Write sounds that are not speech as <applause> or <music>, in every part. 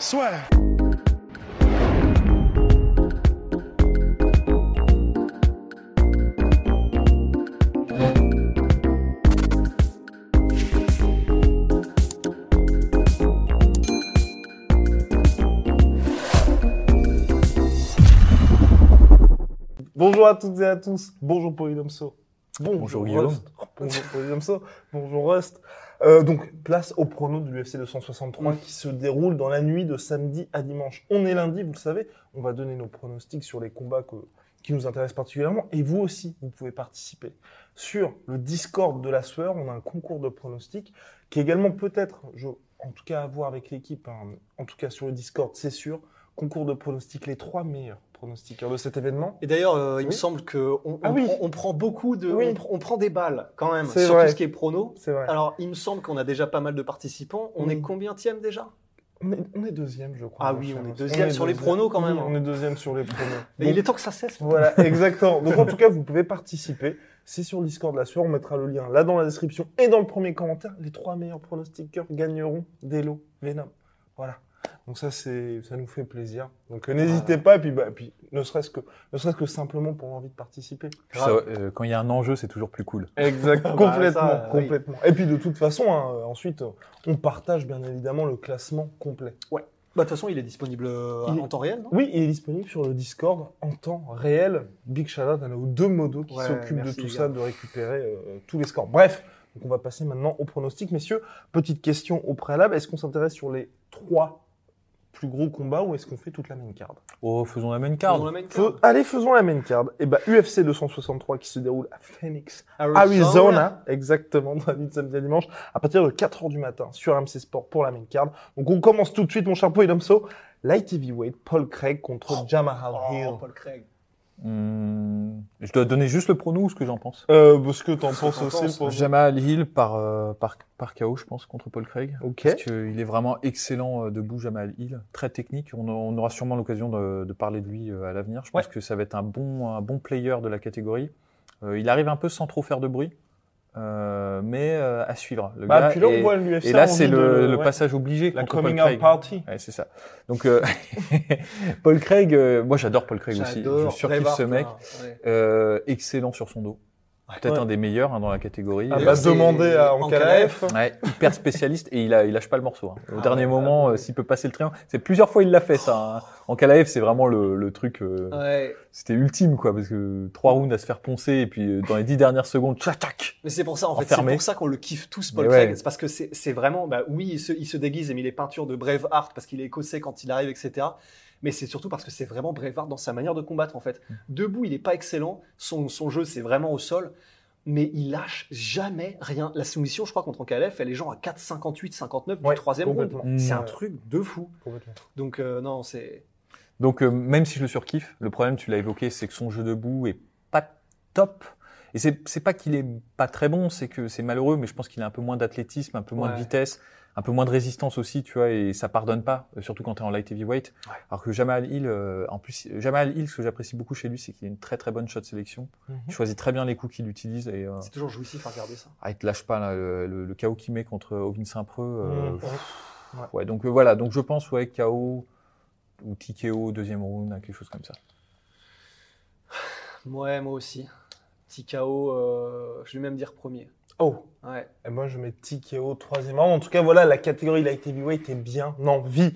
Soit. Bonjour à toutes et à tous. Bonjour Polydomso. Bonjour, Guillaume. Rust. Bonjour Polydomso. Bonjour Rust. Euh, donc, place au prono de l'UFC 263 qui se déroule dans la nuit de samedi à dimanche. On est lundi, vous le savez. On va donner nos pronostics sur les combats que- qui nous intéressent particulièrement. Et vous aussi, vous pouvez participer. Sur le Discord de la sueur, on a un concours de pronostics qui est également peut-être, en tout cas à voir avec l'équipe, hein, en tout cas sur le Discord, c'est sûr, concours de pronostics, les trois meilleurs pronostiqueurs de cet événement. Et d'ailleurs, euh, il me semble que on, Ah on oui. prend, on prend beaucoup de, Oui. on, pr- on prend des balles quand même sur vrai. tout ce qui est prono. Vrai. Alors, il me semble qu'on a déjà pas mal de participants. On est combien tième déjà? On est, on est deuxième, je crois. Ah oui, on est deuxième sur les pronos quand même, hein. on est deuxième sur les pronos. Bon, Il est temps que ça cesse. Voilà, exactement. Donc en <laughs> tout cas, vous pouvez participer. C'est sur le Discord de la sueur. On mettra le lien là dans la description et dans le premier commentaire. Les trois meilleurs pronostiqueurs gagneront des lots Venom. Voilà. Donc ça, c'est, ça nous fait plaisir. Donc euh, n'hésitez pas. Et puis, bah, puis ne serait-ce que, ne serait-ce que simplement pour l'envie de participer. Ça, euh, quand il y a un enjeu, c'est toujours plus cool. Exact, <laughs> Bah, complètement, ça, oui. complètement. Et puis de toute façon, hein, ensuite, on partage bien évidemment le classement complet. Bah, de toute façon, il est disponible euh, Il est- en temps réel, non? Oui, il est disponible sur le Discord en temps réel. Big shout out à nos deux modos qui Ouais, s'occupent de tout ça, de récupérer euh, tous les scores. Bref, donc on va passer maintenant au pronostic. Messieurs, petite question au préalable. Est-ce qu'on s'intéresse sur les trois plus gros combats ou est-ce qu'on fait toute la main card? Oh, faisons la main card. la main card. Feu- Allez, faisons la main card. Et bah, UFC 263 qui se déroule à Phoenix, Arizona. Arizona, exactement, dans la nuit de samedi à dimanche, à partir de 4h du matin sur MC Sport pour la main card. Donc on commence tout de suite, mon cher Paul Domso. Light heavyweight, Paul Craig contre Jamahal Hill. Oh, Paul Craig. Hmm, je dois donner juste le prono ou ce que j'en pense? Euh, parce que t'en que penses aussi penses pour... Jamal Hill par, euh, par, par KO, je pense, contre Paul Craig. Ok. Parce qu'il est vraiment excellent euh, debout, Jamal Hill. Très technique. On, a- on aura sûrement l'occasion de, de parler de lui euh, à l'avenir. Je pense Ouais. que ça va être un bon, un bon player de la catégorie. Euh, il arrive un peu sans trop faire de bruit. Euh, mais euh, à suivre. Le Bah, gars puis là, on est- voit l'UFC. et là, c'est le, le ouais, passage obligé La contre Paul coming out Craig. party. Ouais, c'est ça. Donc, euh, <laughs> Paul Craig, euh, moi j'adore Paul Craig aussi. Je surkiffe ce mec. Ouais. Euh, excellent sur son dos. Peut-être Ouais. un des meilleurs hein, dans la catégorie. Ah Euh, bah, demander à Ankalaev. Ankalaev. Ouais, hyper spécialiste et il, a, il lâche pas le morceau. hein. Au Ah dernier ouais, moment, ouais. euh, s'il peut passer le triangle, c'est plusieurs fois il l'a fait ça. Hein. En Kalaev, c'est vraiment le, le truc, euh, Ouais. c'était ultime quoi, parce que trois rounds à se faire poncer et puis euh, dans les dix dernières secondes, tchac tchac. Mais c'est pour ça, en fait, c'est pour ça qu'on le kiffe tous, Paul. Craig. C'est parce que c'est c'est vraiment, bah oui, il se, il se déguise et met les peintures de Braveheart parce qu'il est écossais quand il arrive, etc. Mais c'est surtout parce que c'est vraiment Braveheart dans sa manière de combattre, en fait. Mm. Debout, il est pas excellent. Son, son jeu, c'est vraiment au sol. Mais il lâche jamais rien. La soumission, je crois, contre Ankalaev, elle est genre à 4,58, 59 Ouais, du troisième round. complètement. C'est un truc de fou. Donc, euh, non, c'est. Donc euh, même si je le surkiffe, le problème, tu l'as évoqué, c'est que son jeu debout est pas top. Et c'est c'est pas qu'il est pas très bon, c'est que c'est malheureux, mais je pense qu'il a un peu moins d'athlétisme, un peu moins Ouais. de vitesse, un peu moins de résistance aussi, tu vois, et ça pardonne pas, euh, surtout quand tu es en light heavyweight. Ouais. Alors que Jamal Hill, euh, en plus, Jamal Hill, ce que j'apprécie beaucoup chez lui, c'est qu'il a une très très bonne shot sélection. Mhm. Il choisit très bien les coups qu'il utilise et euh, C'est toujours jouissif à regarder ça. ah, il te lâche pas là, le, le, le KO qu'il met contre Ovin Saint-Preux. euh, Mhm. Ouais. ouais, donc voilà, donc je pense ouais KO ou TKO deuxième round, quelque chose comme ça. Ouais, moi aussi. TKO, je vais même dire premier. Oh, Ouais. et moi je mets TKO troisième round. En tout cas, voilà, la catégorie light heavyweight est bien en vie.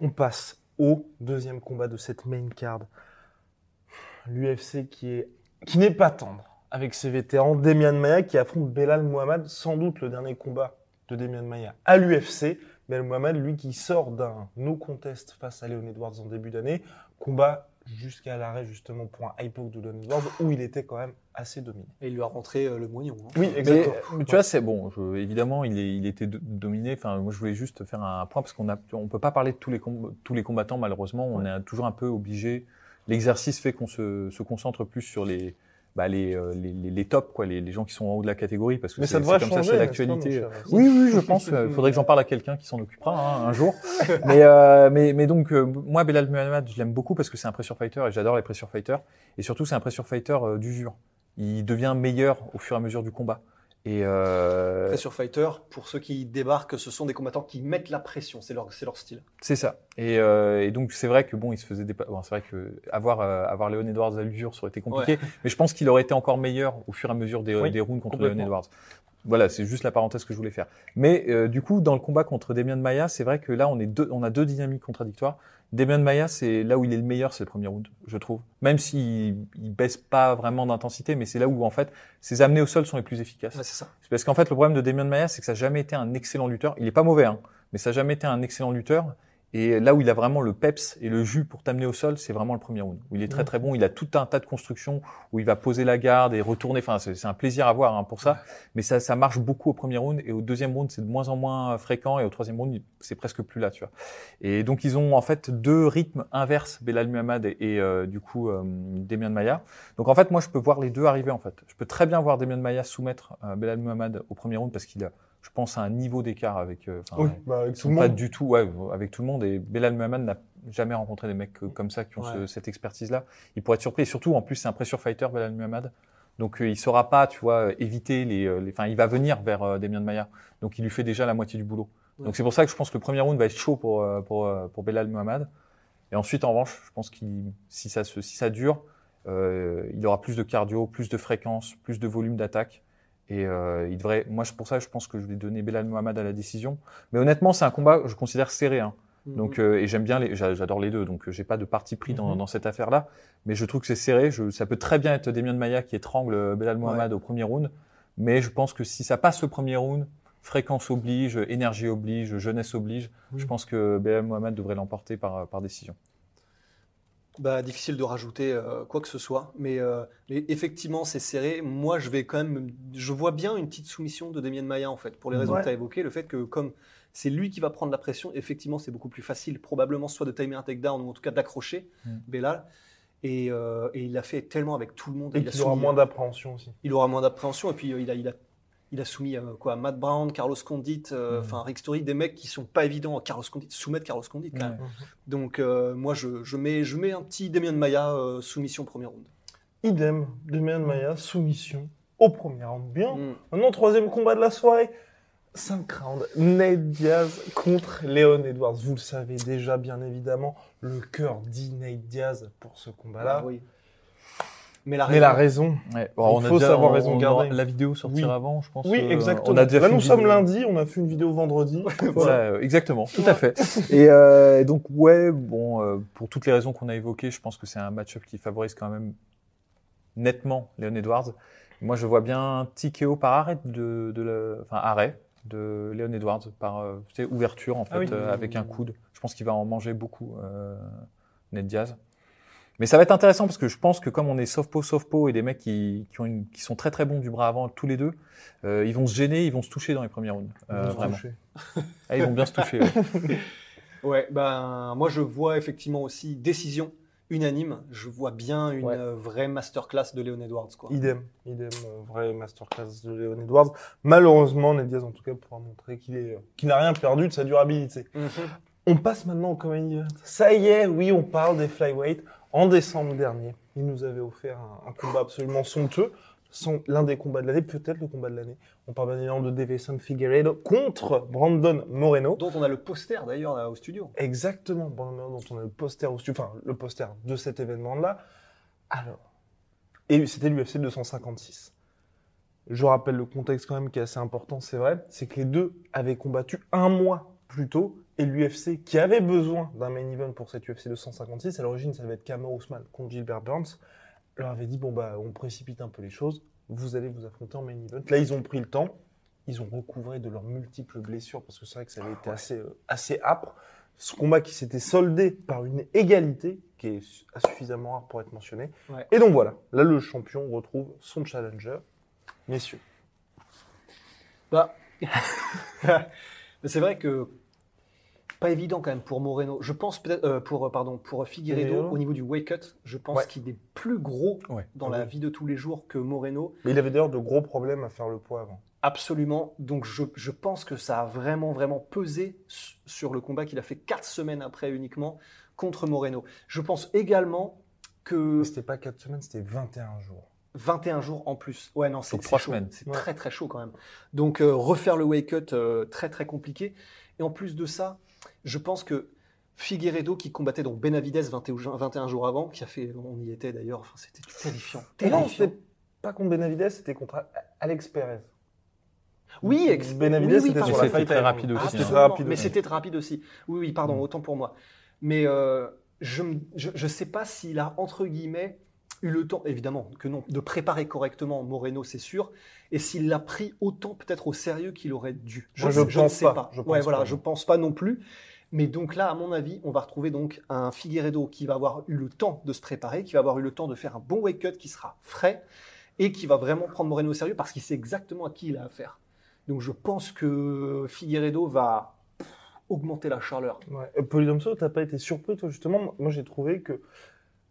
On passe au deuxième combat de cette main card. L'UFC qui est qui n'est pas tendre avec ses vétérans. Demian Maia qui affronte Belal Mohamed, sans doute le dernier combat de Demian Maia à l'UFC. Belal Mohamed, lui qui sort d'un no contest face à Leon Edwards en début d'année, combat jusqu'à l'arrêt justement pour un high poke de Edwards où il était quand même assez dominé. Et il lui a rentré euh, le moignon. hein. Oui, Mais, exactement. mais tu vois, c'est bon. je- évidemment, il, est, il était do- dominé. Enfin, moi, je voulais juste faire un point parce qu'on a, on peut pas parler de tous les com- tous les combattants malheureusement. On est toujours un peu obligé. L'exercice fait qu'on se, se concentre plus sur les, bah, les, euh, les, les, les tops, quoi, les, les gens qui sont en haut de la catégorie parce que Mais c'est ça devrait c'est comme changer, ça, c'est pas, l'actualité. Oui, oui, je pense. Il <laughs> faudrait que j'en parle à quelqu'un qui s'en occupera hein, un jour. <laughs> mais, euh, mais, mais donc, euh, moi, Belal Muhammad, je l'aime beaucoup parce que c'est un pressure fighter et j'adore les pressure fighters. Et surtout, c'est un pressure fighter euh, d'usure. Il devient meilleur au fur et à mesure du combat. Et euh, Pressure fighter, pour ceux qui débarquent, ce sont des combattants qui mettent la pression, c'est leur, c'est leur style. c'est ça. Et, euh, et donc, c'est vrai que bon, il se faisait des. Bon, c'est vrai que avoir euh, avoir Léon Edwards à l'usure, ça aurait été compliqué. Mais je pense qu'il aurait été encore meilleur au fur et à mesure des, Oui, des rounds contre Léon. Edwards. Voilà, c'est juste la parenthèse que je voulais faire. Mais euh, du coup, dans le combat contre Demian Maia, c'est vrai que là, on est deux, on a deux dynamiques contradictoires. Demian Maia, c'est là où il est le meilleur, c'est le premier round, je trouve. Même s'il il baisse pas vraiment d'intensité, mais c'est là où en fait ses amenés au sol sont les plus efficaces. Ouais, c'est ça. Parce qu'en fait, le problème de Demian Maia, c'est que ça n'a jamais été un excellent lutteur. Il est pas mauvais, hein, mais ça n'a jamais été un excellent lutteur. Et là où il a vraiment le peps et le jus pour t'amener au sol, c'est vraiment le premier round. Où il est très très bon. Il a tout un tas de constructions où il va poser la garde et retourner. Enfin, c'est c'est un plaisir à voir hein, pour ça. Mais ça, ça marche beaucoup au premier round et au deuxième round, c'est de moins en moins fréquent et au troisième round, c'est presque plus là, tu vois. Et donc ils ont en fait deux rythmes inverses, Belal Muhammad et, et, euh, du coup euh, Demian Maia. Donc en fait, moi, je peux voir les deux arriver en fait. Je peux très bien voir Demian Maia soumettre euh, Belal Muhammad au premier round parce qu'il a, je pense, un niveau d'écart avec. euh, Oui, bah, avec tout le pas monde. du tout, ouais, avec tout le monde. Et Belal Muhammad n'a jamais rencontré des mecs euh, comme ça qui ont ce- cette expertise-là. Il pourrait être surpris. Et surtout, en plus, c'est un pressure fighter, Belal Muhammad. Donc, euh, il saura pas, tu vois, euh, éviter les, enfin, il va venir vers euh, Demian Maia. Donc, il lui fait déjà la moitié du boulot. Ouais. Donc, c'est pour ça que je pense que le premier round va être chaud pour pour pour Belal Muhammad. Et ensuite, en revanche, je pense qu'il, si ça se, si ça dure, euh, il aura plus de cardio, plus de fréquence, plus de volume d'attaque. Et euh, il devrait. Moi, pour ça, je pense que je vais donner Belal Muhammad à la décision. Mais honnêtement, c'est un combat que je considère serré. Hein. Donc, euh, et j'aime bien les, j'a- j'adore les deux, donc euh, j'ai pas de parti pris dans, Mhm. dans cette affaire-là. Mais je trouve que c'est serré. Je, ça peut très bien être Demian Maia qui étrangle euh, Belal Muhammad au premier round. Mais je pense que si ça passe le premier round, fréquence oblige, énergie oblige, jeunesse oblige, Oui. je pense que Belal Muhammad devrait l'emporter par, par décision. Bah, difficile de rajouter euh, quoi que ce soit, mais, euh, mais effectivement c'est serré. Moi je vais quand même, je vois bien une petite soumission de Damien Maya en fait, pour les raisons Ouais. que tu as évoquées, le fait que comme c'est lui qui va prendre la pression, effectivement c'est beaucoup plus facile, probablement soit de timer un takedown ou en tout cas d'accrocher Mm. Et, euh, et il l'a fait tellement avec tout le monde. Et il, aura moins d'appréhension aussi. il aura moins d'appréhension et puis il a, il a, il a soumis euh, quoi, Matt Brown, Carlos Condit, euh, Mm. enfin Rick Story, des mecs qui sont pas évidents. Carlos Condit, soumettre Carlos Condit quand même. Ouais. Donc euh, moi je, je, mets, je mets un petit Damien Maya euh, soumission premier round. Idem, Demian Maia, soumission au premier round. Bien. Mm. Maintenant, troisième combat de la soirée. 5 rounds. Nate Diaz contre Léon Edwards. Vous le savez déjà, bien évidemment. Le cœur dit Nate Diaz pour ce combat-là. Ah oui. Mais la Mais la raison, raison. Ouais. Il faut savoir raison on aura garder. La vidéo sortira Oui. avant, je pense. Oui, euh, exactement. On a déjà Là, fait nous sommes vidéo. lundi, on a fait une vidéo vendredi. <laughs> Voilà. euh, exactement, tout à fait. <laughs> Et, euh, et donc ouais, bon, euh, pour toutes les raisons qu'on a évoquées, je pense que c'est un match-up qui favorise quand même nettement Léon Edwards. Moi, je vois bien un TKO par arrêt de, de la- enfin arrêt de Léon Edwards par euh, tu sais, ouverture en fait Ah oui. euh, avec un coude. Je pense qu'il va en manger beaucoup, euh, Ned Diaz. Mais ça va être intéressant parce que je pense que comme on est soft-po, soft-po et des mecs qui, qui, ont une- qui sont très très bons du bras avant tous les deux, euh, ils vont se gêner, ils vont se toucher dans les premières rounds. Ils Euh, vont se toucher. <laughs> Ah, ils vont bien se toucher. ouais. <laughs> ouais, ben, moi je vois effectivement aussi décision unanime. Je vois bien une Ouais. euh, vraie masterclass de Léon Edwards. Quoi. Idem, idem, euh, vrai masterclass de Léon Edwards. Malheureusement, Ned Diaz, en tout cas, pourra montrer qu'il est, euh, qu'il n'a rien perdu de sa durabilité. Mhm. On passe maintenant au Event. Ça y est, oui, on parle des flyweight. En décembre dernier, il nous avait offert un, un combat absolument somptueux. L'un des combats de l'année, peut-être le combat de l'année. On parle bien évidemment de Davison Figueiredo contre Brandon Moreno. Dont on a le poster d'ailleurs au studio. Exactement, Brandon Moreno, dont on a le poster au studio, enfin, le poster de cet événement-là. Alors, et c'était l'UFC 256. Je rappelle le contexte quand même qui est assez important, c'est vrai, c'est que les deux avaient combattu un mois plus tôt et l'UFC qui avait besoin d'un main event pour cette UFC 256, à l'origine ça devait être Kamaru Usman contre Gilbert Burns, leur avait dit bon bah on précipite un peu les choses, vous allez vous affronter en main event. Là ils ont pris le temps, ils ont recouvré de leurs multiples blessures parce que c'est vrai que ça avait été assez, euh, assez âpre. Ce combat qui s'était soldé par une égalité qui est su- suffisamment rare pour être mentionné. Ouais. Et donc voilà, là le champion retrouve son challenger. Messieurs. Bah, <laughs> mais c'est vrai que pas évident quand même pour Moreno. Je pense peut-être euh, pour euh, pardon pour Figueiredo au niveau du weight cut, je pense Ouais. qu'il est plus gros Ouais. dans la vie de tous les jours que Moreno. Mais il avait d'ailleurs de gros problèmes à faire le poids avant. Absolument. Donc je, je pense que ça a vraiment vraiment pesé su- sur le combat qu'il a fait quatre semaines après uniquement contre Moreno. Je pense également que C'était pas 4 semaines, c'était 21 jours. 21 jours en plus. Ouais, non, c'est trois semaines. C'est Ouais. très très chaud quand même. Donc euh, refaire le wake cut euh, très très compliqué. Et en plus de ça, je pense que Figueiredo qui combattait donc Benavides 21, jours- 21 jours avant, qui a fait, on y était d'ailleurs, enfin, c'était terrifiant. Non, terrifiant. c'était pas contre Benavides, c'était contre Alex Perez. Oui, ex- Benavides, oui, oui, c'était sur la très time. rapide aussi, Ah, hein. rapide mais c'était très rapide aussi. Oui, oui, pardon, Mm. autant pour moi. Mais euh, je ne sais pas s'il a, entre guillemets, eu le temps, évidemment que non, de préparer correctement Moreno, c'est sûr, et s'il l'a pris autant peut-être au sérieux qu'il aurait dû. Moi, je ne sais pas. pas. Je ouais, voilà, pas. je pense pas non plus. Mais donc là, à mon avis, on va retrouver donc un Figueiredo qui va avoir eu le temps de se préparer, qui va avoir eu le temps de faire un bon wake cut qui sera frais et qui va vraiment prendre Moreno au sérieux parce qu'il sait exactement à qui il a affaire. Donc je pense que Figueiredo va augmenter la chaleur. Ouais. Euh, Polydomso, t'as pas été surpris, toi, justement? Moi, j'ai trouvé que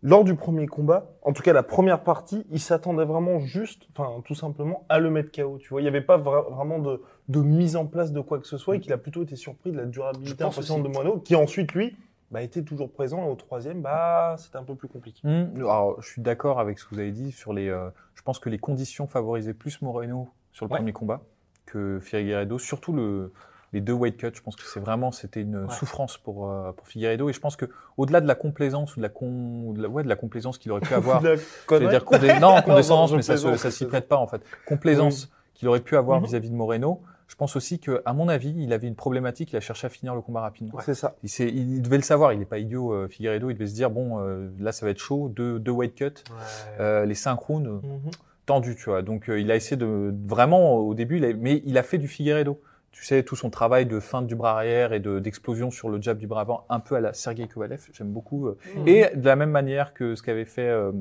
lors du premier combat, en tout cas la première partie, il s'attendait vraiment juste, enfin, tout simplement, à le mettre KO. Tu vois, il n'y avait pas vra- vraiment de, de mise en place de quoi que ce soit et qu'il a plutôt été surpris de la durabilité impressionnante de. Mono, qui ensuite, lui, bah, était toujours présent. Et au troisième, bah, c'était un peu plus compliqué. Hmm, alors, je suis d'accord avec ce que vous avez dit sur les. euh, je pense que les conditions favorisaient plus Moreno sur le Ouais. premier combat que Figueiredo, surtout le, les deux weight cuts. Je pense que c'est vraiment c'était une Ouais. souffrance pour euh, pour Figueiredo et je pense que au-delà de la complaisance ou de la con, de la, ouais, de la complaisance qu'il aurait pu <laughs> avoir, De la je vais connerie. dire condé- non <laughs> condescendance, mais ça se- ça s'y prête pas en fait. Complaisance qu'il aurait pu avoir Mhm. vis-à-vis de Moreno. Je pense aussi que, à mon avis, il avait une problématique. Il a cherché à finir le combat rapidement. C'est ça. Il, il devait le savoir, il n'est pas idiot, euh, Figueiredo. Il devait se dire bon, euh, là, ça va être chaud, deux, deux weight cuts, euh, les cinq rounds Mhm. tendus, tu vois. Donc, euh, il a essayé de vraiment au début, il a- mais il a fait du Figueiredo. Tu sais, tout son travail de feinte du bras arrière et de- d'explosion sur le jab du bras avant, un peu à la Sergei Kovalev. J'aime beaucoup. euh. Mhm. Et de la même manière que ce qu'avait fait euh,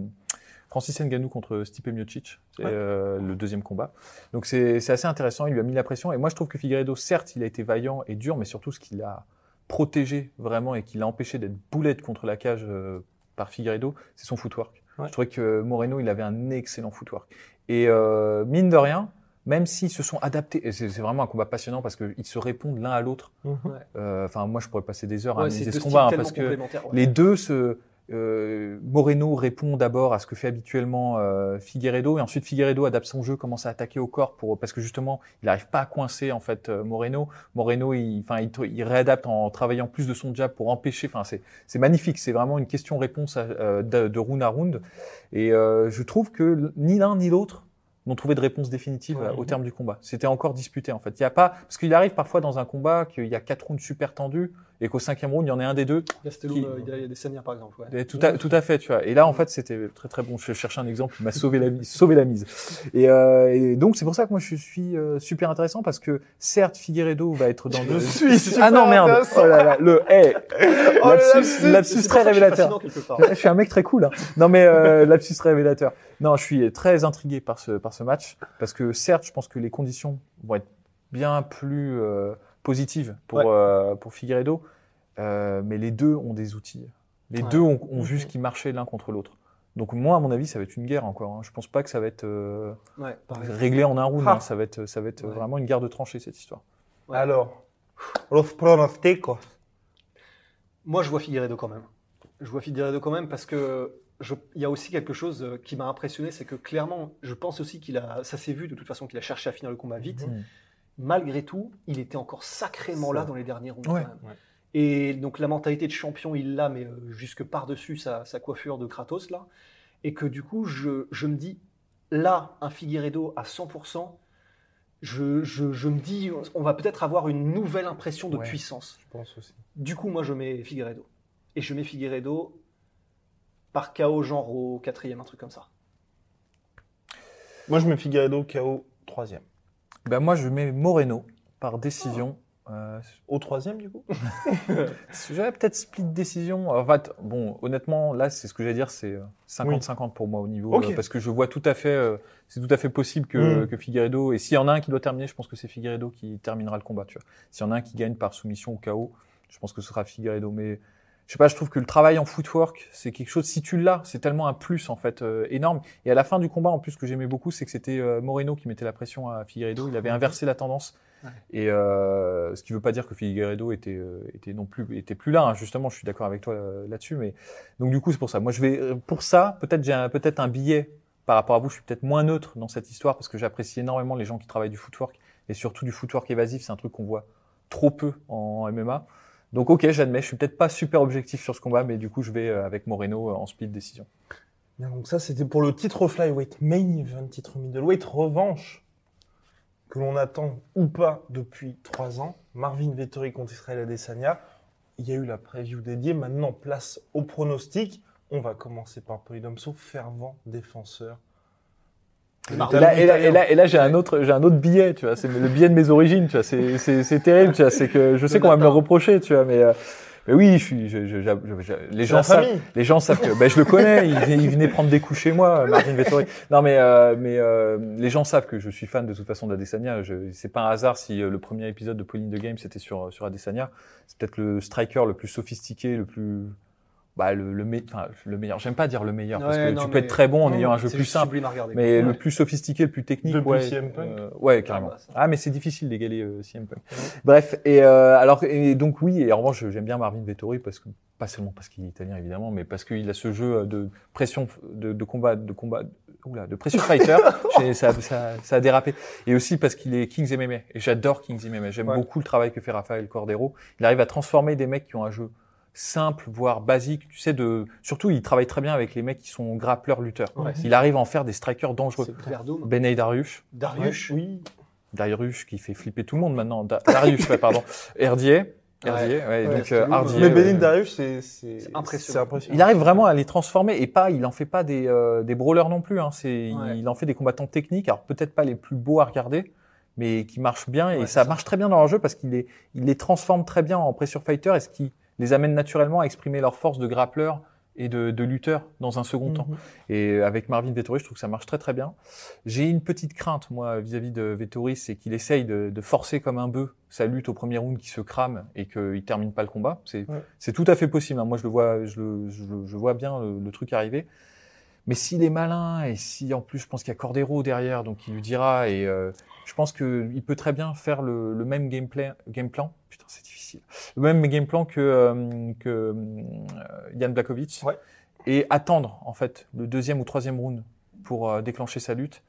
Francis Ngannou contre Stipe Miocic, Ouais. euh, le deuxième combat. Donc c'est assez intéressant, il lui a mis la pression. Et moi je trouve que Figueiredo, certes, il a été vaillant et dur, mais surtout ce qu'il a protégé vraiment et qui l'a empêché d'être boulette contre la cage euh, par Figueiredo, c'est son footwork. Ouais. Je trouvais que Moreno, il avait un excellent footwork. Et euh, mine de rien, même s'ils se sont adaptés, et c'est vraiment un combat passionnant parce qu'ils se répondent l'un à l'autre. Mhm. Euh, Enfin, moi, je pourrais passer des heures à Ouais, analyser ce combat hein, parce que ouais. les deux se euh, Moreno répond d'abord à ce que fait habituellement euh, Figueiredo et ensuite Figueiredo adapte son jeu, commence à attaquer au corps pour parce que justement il n'arrive pas à coincer en fait euh, Moreno. Moreno il enfin il, il réadapte en travaillant plus de son jab pour empêcher. Enfin c'est c'est magnifique, c'est vraiment une question-réponse à- euh, de, de round à round et euh, je trouve que ni l'un ni l'autre n'ont trouvé de réponse définitive Ouais. euh, au terme du combat. C'était encore disputé en fait. Il y a pas parce qu'il arrive parfois dans un combat qu'il y a quatre rounds super tendus et qu'au cinquième round il y en a un des deux qui- euh, il y a- des Sanières, par exemple. ouais. tout, à, tout à fait, tu vois. Et là, en fait, c'était très très bon. Je cherchais un exemple qui m'a sauvé la mise, <laughs> sauvé la mise. Et, euh, et donc, c'est pour ça que moi, je suis euh, super intéressant parce que certes, Figueiredo va être dans Je le. suis <laughs> super ah non merde. Oh là là, le <laughs> hey, Oh, lapsus, lapsus. très que je suis révélateur. part. Je suis un mec très cool. Hein. Non mais euh, lapsus révélateur. Non, je suis très intrigué par ce par ce match parce que certes, je pense que les conditions vont être bien plus euh, positives pour Ouais. euh, pour Figueiredo, euh, mais les deux ont des outils. Les Ouais. deux ont, ont vu ce qui marchait l'un contre l'autre. Donc moi, à mon avis, ça va être une guerre encore. Hein. Je pense pas que ça va être euh, Ouais, réglé en un round. Ah. hein. Ça va être ça va être Ouais. vraiment une guerre de tranchées cette histoire. Ouais. Alors, los pronosticos. Moi, je vois Figueiredo quand même. Je vois Figueiredo quand même parce que il y a aussi quelque chose qui m'a impressionné, c'est que clairement, je pense aussi qu'il a, ça s'est vu de toute façon qu'il a cherché à finir le combat vite. Mhm. Malgré tout, il était encore sacrément là dans les derniers rounds. Ouais. Ouais. Et donc la mentalité de champion, il l'a, mais euh, jusque par-dessus sa, sa coiffure de Kratos là. Et que du coup, je, je me dis, là, un Figueiredo à 100%, je, je, je me dis, on va peut-être avoir une nouvelle impression de Ouais. puissance. Je pense aussi. Du coup, moi, je mets Figueiredo. Et je mets Figueiredo par KO, genre au quatrième, un truc comme ça. Moi, je mets Figueiredo KO troisième. Ben moi, je mets Moreno par décision Euh, Au troisième, du coup? <laughs> J'avais peut-être split décision. En fait, bon, honnêtement, là, c'est ce que j'allais dire, c'est euh, 50-50 pour moi au niveau, Ok. euh, parce que je vois tout à fait, euh, c'est tout à fait possible que, Mm. que Figueredo, et s'il y en a un qui doit terminer, je pense que c'est Figueredo qui terminera le combat, tu vois. S'il y en a un qui gagne par soumission ou KO, je pense que ce sera Figueredo, mais je sais pas, je trouve que le travail en footwork, c'est quelque chose, si tu l'as, c'est tellement un plus, en fait, euh, énorme. Et à la fin du combat, en plus, ce que j'aimais beaucoup, c'est que c'était euh, Moreno qui mettait la pression à Figueredo. Il avait inversé la tendance. Ouais. Et euh, ce qui veut pas dire que Figueredo était, euh, était non plus, était plus là. hein. Justement, je suis d'accord avec toi euh, là-dessus. Mais donc du coup, c'est pour ça. Moi, je vais euh, pour ça. Peut-être j'ai un, peut-être un billet par rapport à vous. Je suis peut-être moins neutre dans cette histoire parce que j'apprécie énormément les gens qui travaillent du footwork et surtout du footwork évasif. C'est un truc qu'on voit trop peu en MMA. Donc ok, j'admets. Je suis peut-être pas super objectif sur ce combat, mais du coup, je vais euh, avec Moreno euh, en split décision. Bien, donc ça, c'était pour le titre flyweight main event, titre middleweight, revanche que l'on attend ou pas depuis trois ans. Marvin Vettori contre Israël Adesanya. Il y a eu la preview dédiée. Maintenant, place au pronostic. On va commencer par Polydomso, fervent défenseur. Et Marvin Et là, et là, et là, et là, j'ai un autre, j'ai un autre billet, tu vois. C'est le billet de mes origines, tu vois. C'est, c'est, c'est terrible, tu vois. C'est que je sais qu'on va me le reprocher, tu vois, mais, euh, mais oui, je suis, je, je, je- je- les gens savent, les gens savent que, ben, je le connais. Il, venait- il venait prendre des coups chez moi, Martin Vettori. Non, mais, euh, mais euh, les gens savent que je suis fan de toute façon d'Adesanya. Je, c'est pas un hasard si euh, le premier épisode de Pauline de Game c'était sur sur Adesanya. C'est peut-être le striker le plus sophistiqué, le plus bah, le, le, me- enfin, le meilleur. J'aime pas dire le meilleur parce que non, tu peux être très bon en non, ayant un jeu plus simple. sublime à regarder. Mais le plus sophistiqué, le plus technique, Depuis ouais. CM Punk. euh, ouais, carrément. Ah bah. Ah, mais c'est difficile d'égaler euh, CM Punk. Bref, et euh, alors, et donc oui, et en revanche, j'aime bien Marvin Vettori parce que pas seulement parce qu'il est italien évidemment, mais parce qu'il a ce jeu de pression, de, de combat, de combat, oula, de pression fighter. <laughs> Ça, ça, ça a dérapé. Et aussi parce qu'il est Kings MMA. Et j'adore Kings MMA. J'aime Ouais. beaucoup le travail que fait Rafael Cordero. Il arrive à transformer des mecs qui ont un jeu simple, voire basique. Tu sais, de surtout, il travaille très bien avec les mecs qui sont grappleurs, lutteurs. Ouais. Il arrive à en faire des strikers dangereux. Benay Dariush, Darius. Oui. Dariush qui fait flipper tout le monde maintenant. Da- Darius, ouais, pardon. <laughs> Herdier. Herdier, ouais, Ouais, donc euh, Hardier. Mais ouais. Benin Darius, c'est impressionnant. impressionnant. Il arrive vraiment à les transformer et pas, il en fait pas des, euh, des brawlers non plus. Hein. C'est, Ouais. il en fait des combattants techniques. Alors peut-être pas les plus beaux à regarder, mais qui marchent bien et Ouais, ça marche très bien dans leur jeu parce qu'il les, il les transforme très bien en pressure fighter et ce qui les amène naturellement à exprimer leur force de grappleur et de, de lutteur dans un second temps. Mhm. Et avec Marvin Vettori, je trouve que ça marche très très bien. J'ai une petite crainte, moi, vis-à-vis de Vettori, c'est qu'il essaye de, de forcer comme un bœuf sa lutte au premier round qui se crame et qu'il termine pas le combat. C'est Ouais. tout à fait possible. hein. Moi, je le vois, je, le- je, je vois bien le, le truc arriver. Mais s'il est malin et si en plus, je pense qu'il y a Cordero derrière, donc il lui dira et euh, je pense que il peut très bien faire le, le même gameplay, game plan. Putain, c'est difficile. Le même game plan que euh, que euh, Jan Blakovic Ouais. et attendre en fait le deuxième ou troisième round pour euh, déclencher sa lutte.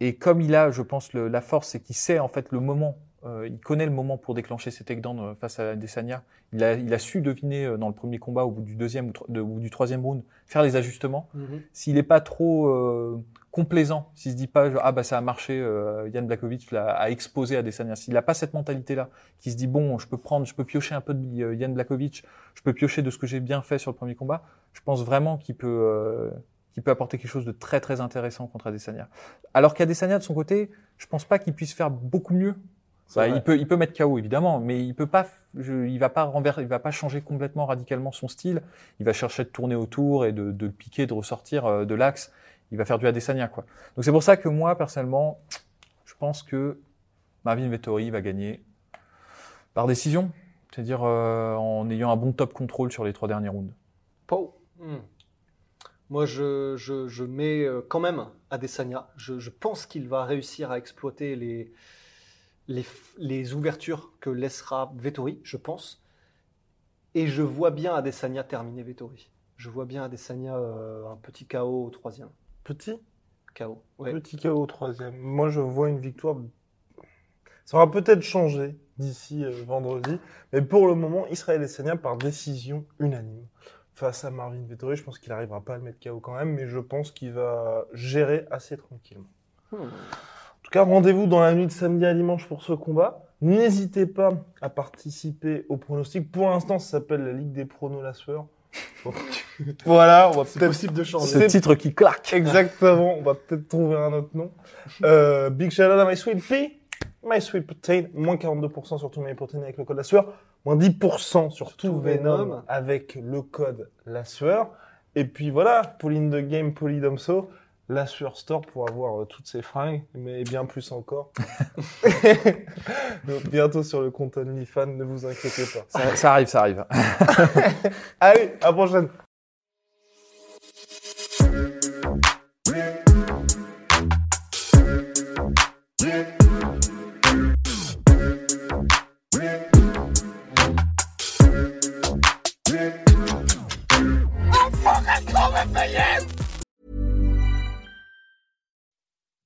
Et comme il a, je pense, le- la force, c'est qu'il sait en fait le moment, euh, il connaît le moment pour déclencher ses takedowns euh, face à Desania. Il a, il a su deviner euh, dans le premier combat, au bout du deuxième ou, tro- de- ou du troisième round, faire les ajustements. Mhm. S'il n'est pas trop euh, complaisant, s'il se dit pas ah bah ça a marché, euh, Yann Blakovic l'a a exposé à Desania. S'il n'a pas cette mentalité-là, qui se dit bon, je peux prendre, je peux piocher un peu de euh, Yann Blakovic, je peux piocher de ce que j'ai bien fait sur le premier combat, je pense vraiment qu'il peut, euh, peut apporter quelque chose de très très intéressant contre Adesanya. Alors qu'Adesanya de son côté, je pense pas qu'il puisse faire beaucoup mieux. Bah, il peut, il peut mettre KO évidemment, mais il peut pas, je, il va pas renverser, il va pas changer complètement radicalement son style. Il va chercher de tourner autour et de, de le piquer, de ressortir euh, de l'axe. Il va faire du Adesanya quoi. Donc c'est pour ça que moi personnellement, je pense que Marvin Vettori va gagner par décision, c'est-à-dire euh, en ayant un bon top contrôle sur les trois derniers rounds. Pau. Hmm. Moi, je, je, je mets euh, quand même Adesanya. Je, je pense qu'il va réussir à exploiter les, les, ouvertures que laissera Vettori, je pense. Et je vois bien Adesanya terminer Vettori. Je vois bien Adesanya euh, un petit KO au troisième. Petit KO. Ouais. Petit KO au troisième. Moi, je vois une victoire. Ça aura peut-être changé d'ici euh, vendredi, mais pour le moment, Israël Adesanya par décision unanime face à Marvin Vettori. Je pense qu'il arrivera pas à le mettre KO quand même, mais je pense qu'il va gérer assez tranquillement. Hmm. En tout cas, rendez-vous dans la nuit de samedi à dimanche pour ce combat. N'hésitez pas à participer au pronostic. Pour l'instant, ça s'appelle la Ligue des pronos la sueur. <laughs> voilà, on va C'est peut-être possible de changer. Ce C'est- titre qui claque. Exactement, on va peut-être trouver un autre nom. Euh, big shout out à My Sweet Pea. MySweetProtein, moins 42% sur tout MyProtein avec le code la sueur, moins 10% sur tout tout Venom, Venom. avec le code la sueur. Et puis voilà, Pauline de Game, Polydomso, la sueur store pour avoir euh, toutes ces fringues, mais bien plus encore. <laughs> Donc bientôt sur le compte OnlyFans, ne vous inquiétez pas. Ça, ça arrive, ça arrive. <laughs> Allez, à la prochaine